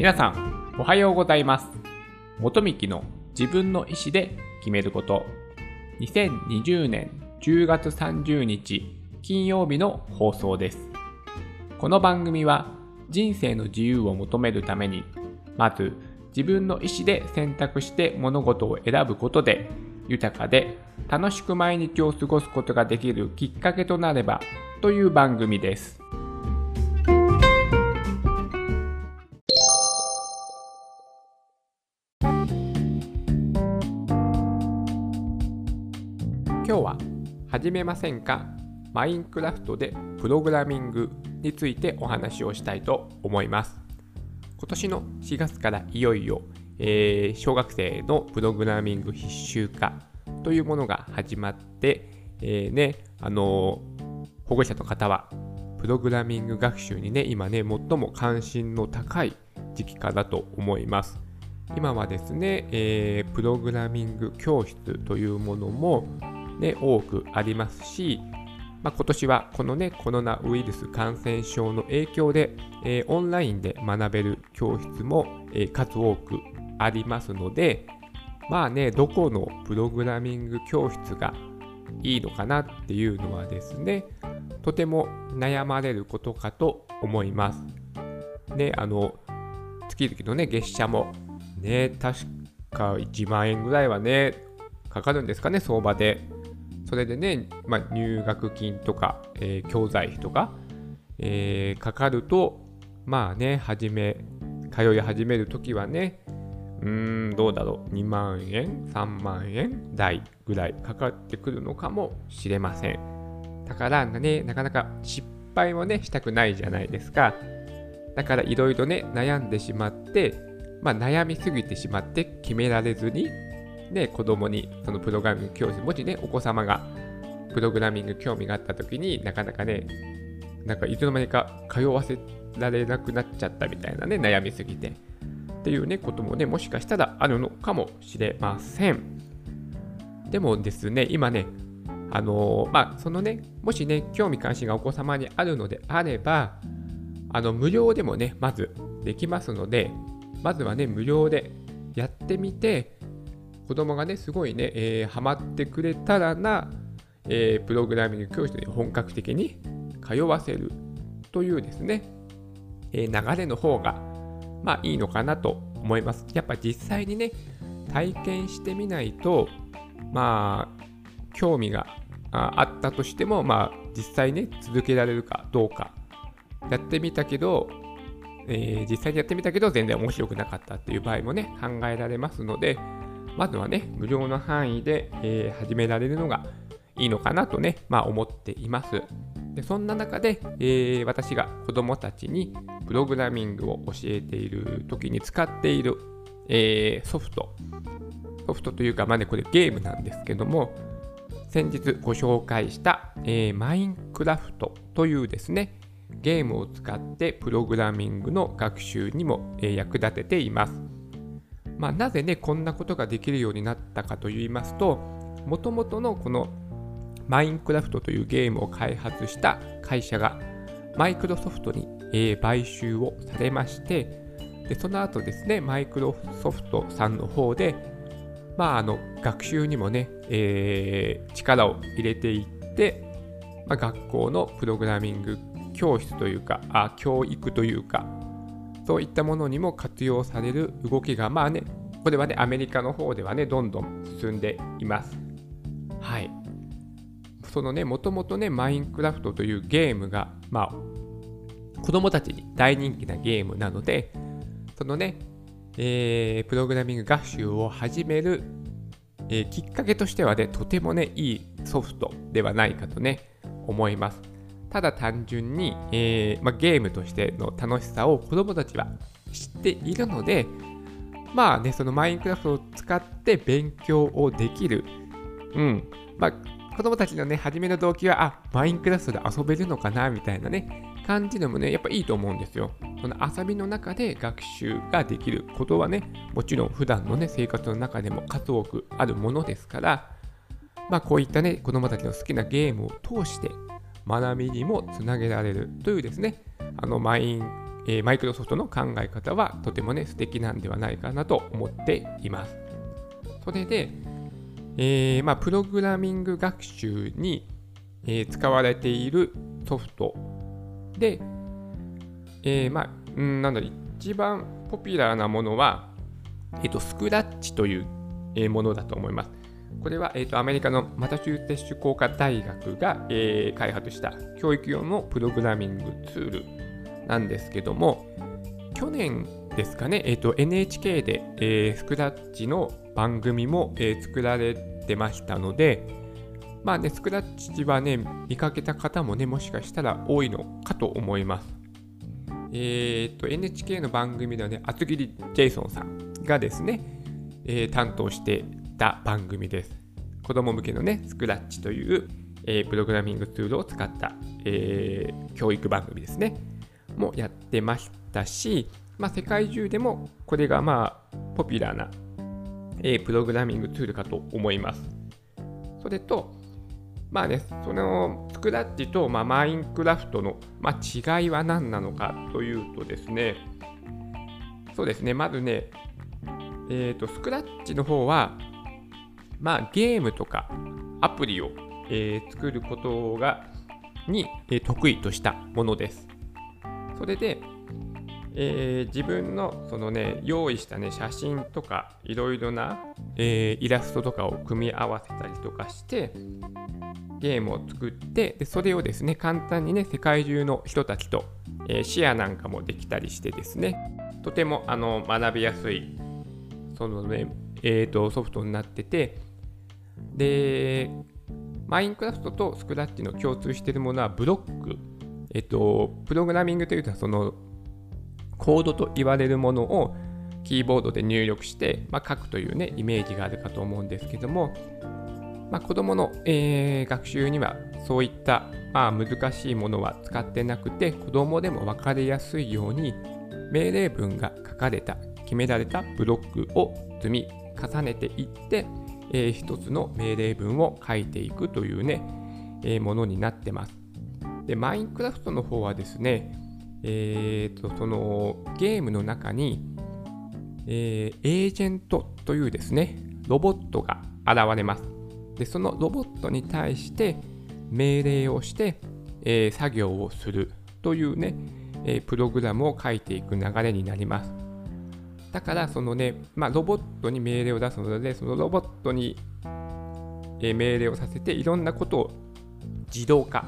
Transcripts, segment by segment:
皆さん、おはようございます。元幹の自分の意思で決めること。2020年10月30日金曜日の放送です。この番組は人生の自由を求めるために、まず自分の意思で選択して物事を選ぶことで、豊かで楽しく毎日を過ごすことができるきっかけとなればという番組です。始めませんか？マインクラフトでプログラミングについてお話をしたいと思います。今年の4月からいよいよ、えー小学生のプログラミング必修化というものが始まって、えーね、あのー保護者の方はプログラミング学習にね、今ね、最も関心の高い時期かなと思います。今はですね、えープログラミング教室というものも、ね、多くありますし、まあ、今年はこのね、コロナウイルス感染症の影響で、えーオンラインで学べる教室も、えー数多くありますので、まあね、どこのプログラミング教室がいいのかなっていうのはですね、とても悩まれることかと思います。ね、あの、月々のね、月謝も、ね、確か1万円ぐらいはね、かかるんですかね、相場で。それでね、まあ、入学金とか、えー教材費とか、えーかかると、まあね、始め、通い始めるときはね、うーん、どうだろう、2万円、3万円台ぐらいかかってくるのかもしれません。だからね、なかなか失敗もね、したくないじゃないですか。だからいろいろね、悩んでしまって、まあ悩みすぎてしまって決められずに、ね、子供にそのプログラミング教室、もしね、お子様がプログラミング興味があった時になかなかね、なんかいつの間にか通わせられなくなっちゃったみたいなね、悩みすぎて。っていうね、こともね、もしかしたらあるのかもしれません。でもですね、今ね、あのーまあ、そのね、もしね、興味関心がお子様にあるのであれば、あの、無料でもね、まずできますので、まずはね、無料でやってみて、子供がね、すごいね、えーハマってくれたらな、えープログラミング教室に本格的に通わせるというですね、えー流れの方が、まあいいのかなと思います。やっぱ実際にね、体験してみないと、まあ、興味があったとしても、まあ実際ね、続けられるかどうか。やってみたけど、えー実際にやってみたけど全然面白くなかったっていう場合もね、考えられますので、まずはね、無料の範囲で、えー始められるのがいいのかなとね、まあ思っています。でそんな中で、えー私が子供たちにプログラミングを教えている時に使っている、えーソフト、ソフトというか、まあね、これゲームなんですけども、先日ご紹介した、えーマインクラフトというですね、ゲームを使ってプログラミングの学習にも、え役立てています。まあ、なぜね、こんなことができるようになったかといいますと、もともとのこのマインクラフトというゲームを開発した会社がマイクロソフトに、え買収をされまして、でその後ですね、マイクロソフトさんの方で、まあ、あの学習にもね、えー力を入れていって、まあ、学校のプログラミング教室というかあ、教育というか、そういったものにも活用される動きが、まあね、これはね、アメリカの方ではね、どんどん進んでいます。はい。そのね、もともとね、マインクラフトというゲームが、まあ、子供たちに大人気なゲームなので、そのね、えープログラミング学習を始める、えーきっかけとしてはね、とてもね、いいソフトではないかとね、思います。ただ単純に、えーま、ゲームとしての楽しさを子供たちは知っているので、まあね、そのマインクラフトを使って勉強をできる。うん。まあ、子供たちのね、初めの動機は、あ、マインクラフトで遊べるのかな、みたいなね、感じでもね、やっぱいいと思うんですよ。その遊びの中で学習ができることはね、もちろん普段のね、生活の中でも数多くあるものですから、まあこういったね、子供たちの好きなゲームを通して学びにもつなげられるというですね、あのマインえー、マイクロソフトの考え方はとてもね素敵なんではないかなと思っています。それで、えー、まあ、プログラミング学習に、えー、使われているソフトで、えー、まあ、うん、なんだ一番ポピュラーなものは、えっ、と、スクラッチという、えものだと思います。これは、えーと、アメリカのマタチューセッシュ工科大学が、えー、開発した教育用のプログラミングツールなんですけども、去年ですかね、えーと、NHK で、えー、スクラッチの番組も、えー、作られてましたので、まあね、スクラッチはね、見かけた方もね、もしかしたら多いのかと思います。えっ、ー、と、NHK の番組ではね、厚切りジェイソンさんがですね、えー、担当してた番組です。子供向けのね、スクラッチという、えー、プログラミングツールを使った、えー、教育番組ですね。もやってましたし、まあ、世界中でもこれがまあポピュラーな、えー、プログラミングツールかと思います。それと、まあね、そのスクラッチと、まあ、マインクラフトの、まあ、違いは何なのかというとですね、そうですね、まずね、えーと、スクラッチの方は、まあ、ゲームとかアプリを、えー、作ることがに、えー、得意としたものです。それで、えー、自分のそのね用意したね写真とかいろいろな、え、イラストとかを組み合わせたりとかしてゲームを作ってでそれをですね簡単にね世界中の人たちと、えー、シェアなんかもできたりしてですねとてもあの学びやすいそのね、えーと、ソフトになっててでマインクラフトとスクラッチの共通しているものはブロック。えっ、とプログラミングというとそのコードと言われるものをキーボードで入力して、まあ、書くというねイメージがあるかと思うんですけども、まあ、子どもの、えー、学習にはそういった、まあ、難しいものは使ってなくて子どもでも分かりやすいように命令文が書かれた決められたブロックを積み重ねていって、えー、一つの命令文を書いていくというね、えー、ものになってます。で、マインクラフトの方はですね、えーと、そのゲームの中に、えー、エージェントというですね、ロボットが現れます。で、そのロボットに対して命令をして、えー、作業をするというね、えー、プログラムを書いていく流れになります。だから、そのね、まあ、ロボットに命令を出すので、そのロボットに、命令をさせて、いろんなことを自動化、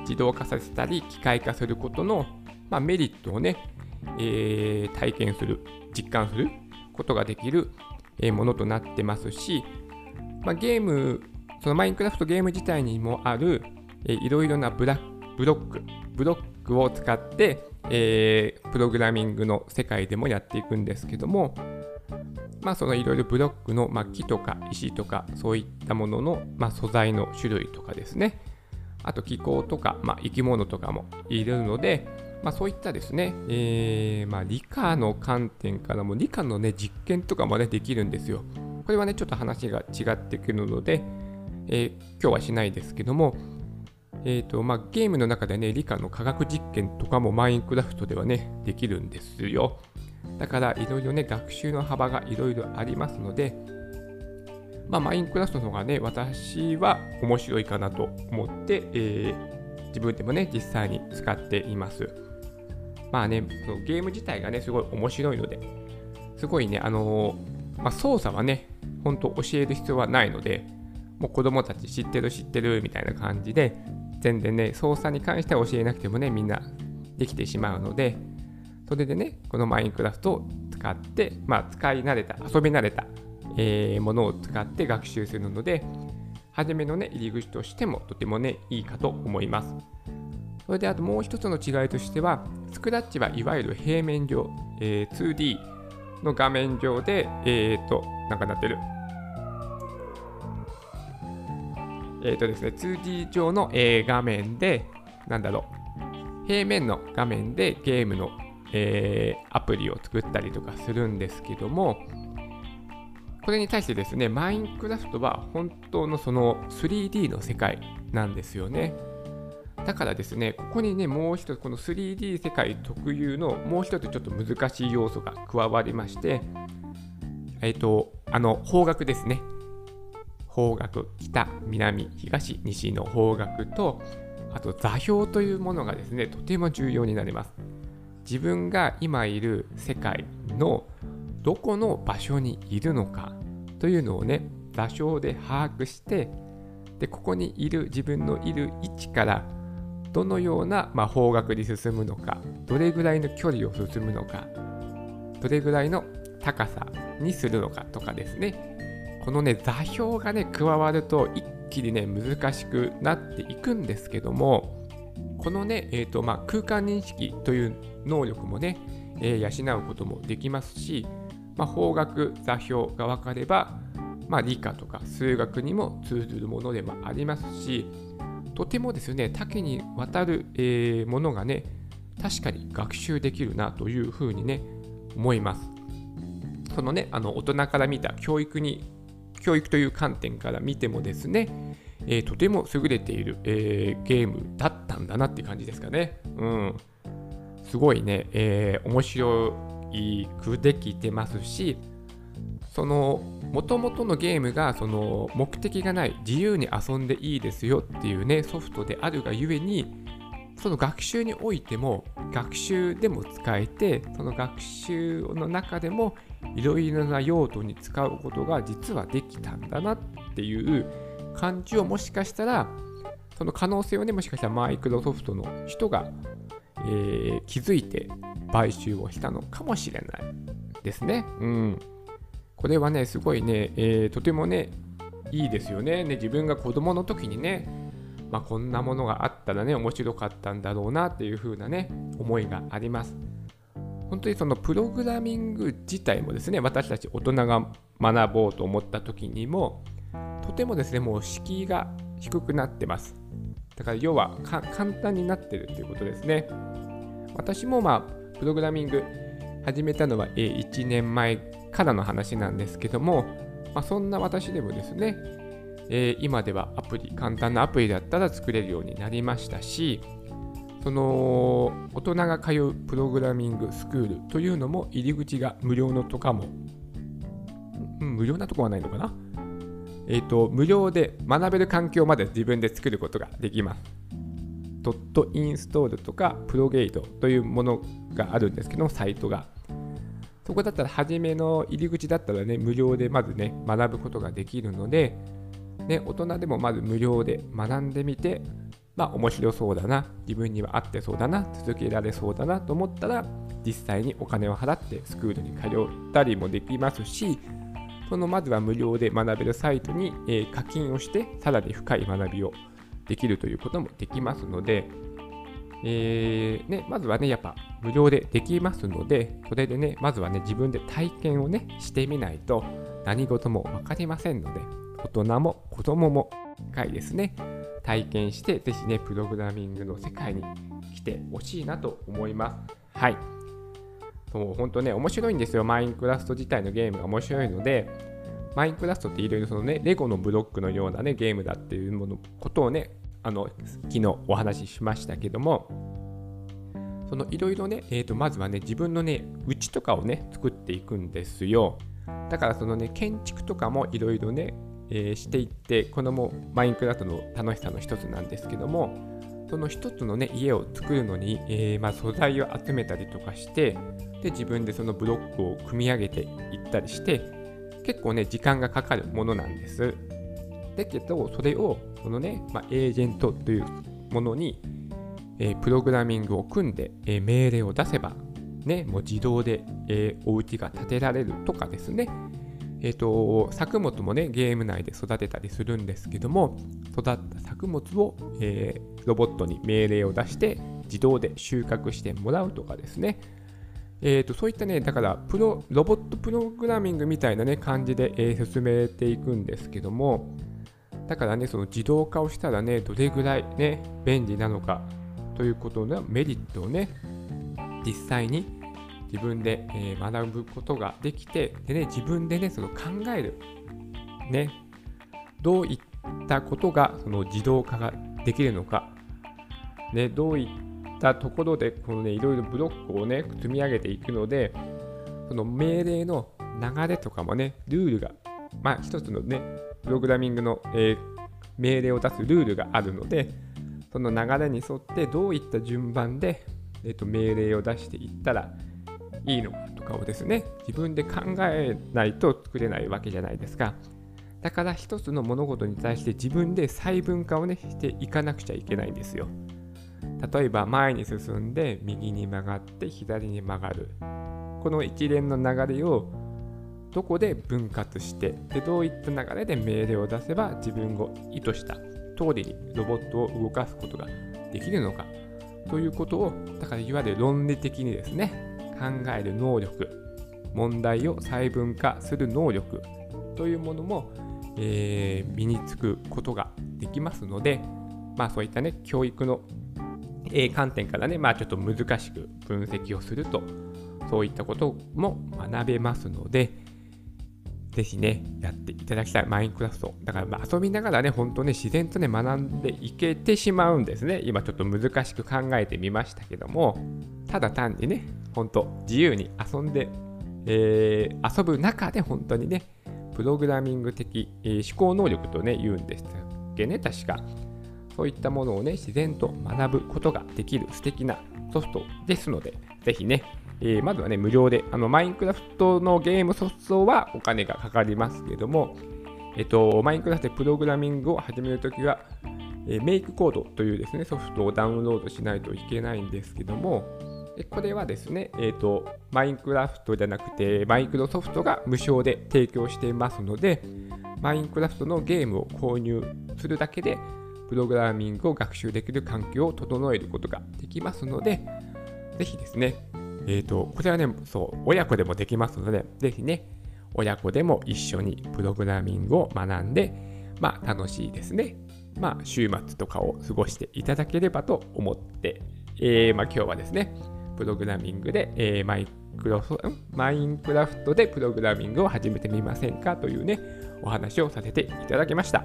自動化させたり、機械化することの、まあ、メリットをね、えー、体験する、実感することができる、ものとなってますし、まあ、ゲーム、そのマインクラフトゲーム自体にもある、えー、いろいろなブラッブロック、ブロックを使って、えー、プログラミングの世界でもやっていくんですけども、まあ、そのいろいろブロックの、まあ、木とか石とかそういったものの、まあ、素材の種類とかですねあと気候とか、まあ、生き物とかもいるので、まあ、そういったですね、えーまあ、理科の観点からも理科の、ね、実験とかも、ね、できるんですよ。これはねちょっと話が違ってくるので、えー、今日はしないですけども、えーとまあ、ゲームの中でね理科の科学実験とかもマインクラフトではねできるんですよ。だからいろいろね学習の幅がいろいろありますので、まあ、マインクラフトの方がね私は面白いかなと思って、えー、自分でもね実際に使っています。まあね、そのゲーム自体がね、すごい面白いので、すごいね、あのー、まあ、操作はね、本当教える必要はないので、もう子供たち知ってる知ってるみたいな感じで、全然ね、操作に関しては教えなくてもね、みんなできてしまうので、それでね、このマインクラフトを使って、まあ、使い慣れた、遊び慣れた、えー、ものを使って学習するので、初めのね、入り口としてもとてもね、いいかと思います。それであともう一つの違いとしては、スクラッチはいわゆる平面上、えー、2D の画面上で、えっ、と、なんかなってる。えっ、ー、とですね、2D 上の、えー、画面で、なんだろう、平面の画面でゲームの、えー、アプリを作ったりとかするんですけども、これに対してですね、マインクラフトは本当のその 3D の世界なんですよね。だからですね、ここにね、もう一つ、この 3D 世界特有のもう一つちょっと難しい要素が加わりまして、えっ、ー、と、あの、方角ですね。方角、北、南、東、西の方角と、あと座標というものがですね、とても重要になります。自分が今いる世界のどこの場所にいるのかというのをね、座標で把握して、で、ここにいる自分のいる位置からどのような、まあ、方角に進むのか、どれぐらいの距離を進むのか、どれぐらいの高さにするのかとかですね、このね、座標がね、加わると一気にね、難しくなっていくんですけども、このね、えーとまあ、空間認識という能力もね、えー、養うこともできますし、まあ、方角、座標が分かれば、まあ、理科とか数学にも通ずるものでもありますし、とてもですね、多岐にわたる、えー、ものがね、確かに学習できるなというふうにね、思います。そのね、あの大人から見た教育に教育という観点から見てもですね、えー、とても優れている、えー、ゲームだったんだなって感じですかね。うん。すごいね、えー、面白いくできてますし、その元々のゲームがその目的がない自由に遊んでいいですよっていうねソフトであるがゆえにその学習においても学習でも使えてその学習の中でもいろいろな用途に使うことが実はできたんだなっていう感じをもしかしたらその可能性をねもしかしたらマイクロソフトの人が、えー、気づいて買収をしたのかもしれないですね。うん。これはねすごいね、えー、とてもねいいですよねね自分が子供の時にねまあ、こんなものがあったらね面白かったんだろうなっていう風なね思いがあります。本当にそのプログラミング自体もですね私たち大人が学ぼうと思った時にもとてもですねもう敷居が低くなってます。だから要は簡単になってるっていうことですね。私もまあプログラミング始めたのは1年前からの話なんですけども、まあ、そんな私でもですね、えー、今ではアプリ簡単なアプリだったら作れるようになりましたしその大人が通うプログラミングスクールというのも入り口が無料のとかも、うん、無料なとこはないのかなえ、ー、と、無料で学べる環境まで自分で作ることができます。ドットインストールとかプロゲートというものがあるんですけど、サイトが。そこだったら、初めの入り口だったらね、無料でまずね、学ぶことができるので、ね、大人でもまず無料で学んでみて、まあ面白そうだな、自分には合ってそうだな、続けられそうだなと思ったら、実際にお金を払ってスクールに通ったりもできますし、そのまずは無料で学べるサイトに、え、課金をして、さらに深い学びをできるということもできますので、えーね、まずはね、やっぱ無料でできますので、それでね、まずはね、自分で体験をね、してみないと何事も分かりませんので、大人も子供も一回ですね、体験して、ぜひね、プログラミングの世界に来てほしいなと思います。はい。そう、本当ね、面白いんですよ。マインクラフト自体のゲームが面白いので、マインクラフトっていろいろそのね、レゴのブロックのようなね、ゲームだっていうものことをね、あの、昨日お話ししましたけども、そのいろいろね、えー、とまずはね、自分のね、家とかをね、作っていくんですよ。だからそのね、建築とかもいろいろね、えー、していってこのもマインクラフトの楽しさの一つなんですけどもその一つのね家を作るのに、えー、まあ、素材を集めたりとかしてで自分でそのブロックを組み上げていったりして結構ね時間がかかるものなんです。だけどそれをそのね、まあ、エージェントというものに、えー、プログラミングを組んで、え命令を出せばねもう自動で、えお家が建てられるとかですね。えーと、作物もねゲーム内で育てたりするんですけども育った作物を、えー、ロボットに命令を出して自動で収穫してもらうとかですね。えーと、そういったねだからプロロボットプログラミングみたいなね感じで、えー、進めていくんですけどもだからねその自動化をしたらねどれぐらいね便利なのかということのメリットをね実際に自分で、えー、学ぶことができてで、ね、自分でねその考える、ね、どういったことがその自動化ができるのか。ね、どういったところでこの、ね、いろいろブロックをね積み上げていくのでその命令の流れとかもねルールがまあ一つのねプログラミングの、えー、命令を出すルールがあるのでその流れに沿ってどういった順番で、えー、と命令を出していったらいいのかとかをですね自分で考えないと作れないわけじゃないですか。だから一つの物事に対して自分で細分化をねしていかなくちゃいけないんですよ。例えば前に進んで右に曲がって左に曲がる。この一連の流れをどこで分割してでどういった流れで命令を出せば自分を意図した通りにロボットを動かすことができるのかということをだからいわゆる論理的にですね考える能力問題を細分化する能力というものも、えー、身につくことができますので、まあ、そういったね教育の、え、観点からね、まあ、ちょっと難しく分析をするとそういったことも学べますので、ぜひね、やっていただきたい。マインクラフト。だから、ま、遊びながらね、本当ね、自然とね、学んでいけてしまうんですね。今ちょっと難しく考えてみましたけども、ただ単にね、本当自由に遊んで、えー、遊ぶ中で本当にね、プログラミング的、えー、思考能力とね、言うんですっけね、確か。そういったものをね、自然と学ぶことができる素敵なソフトですので、ぜひね、えー、まずはね、無料で、あの、マインクラフトのゲームソフトはお金がかかりますけども、えっと、マインクラフトでプログラミングを始めるときは、えー、メイクコードというですね、ソフトをダウンロードしないといけないんですけども、これはですね、えーと、マインクラフトじゃなくて、マイクロソフトが無償で提供していますので、マインクラフトのゲームを購入するだけで、プログラミングを学習できる環境を整えることができますので、ぜひですね、え、ー、と、こちらね、そう、親子でもできますので、ぜひね、親子でも一緒にプログラミングを学んで、まあ、楽しいですね。まあ、週末とかを過ごしていただければと思って、えー、まあ、今日はですね、プログラミングで、えー、マイクロマインクラフトでプログラミングを始めてみませんかというね、お話をさせていただきました。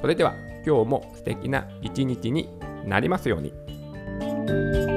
それでは今日も素敵な一日になりますように。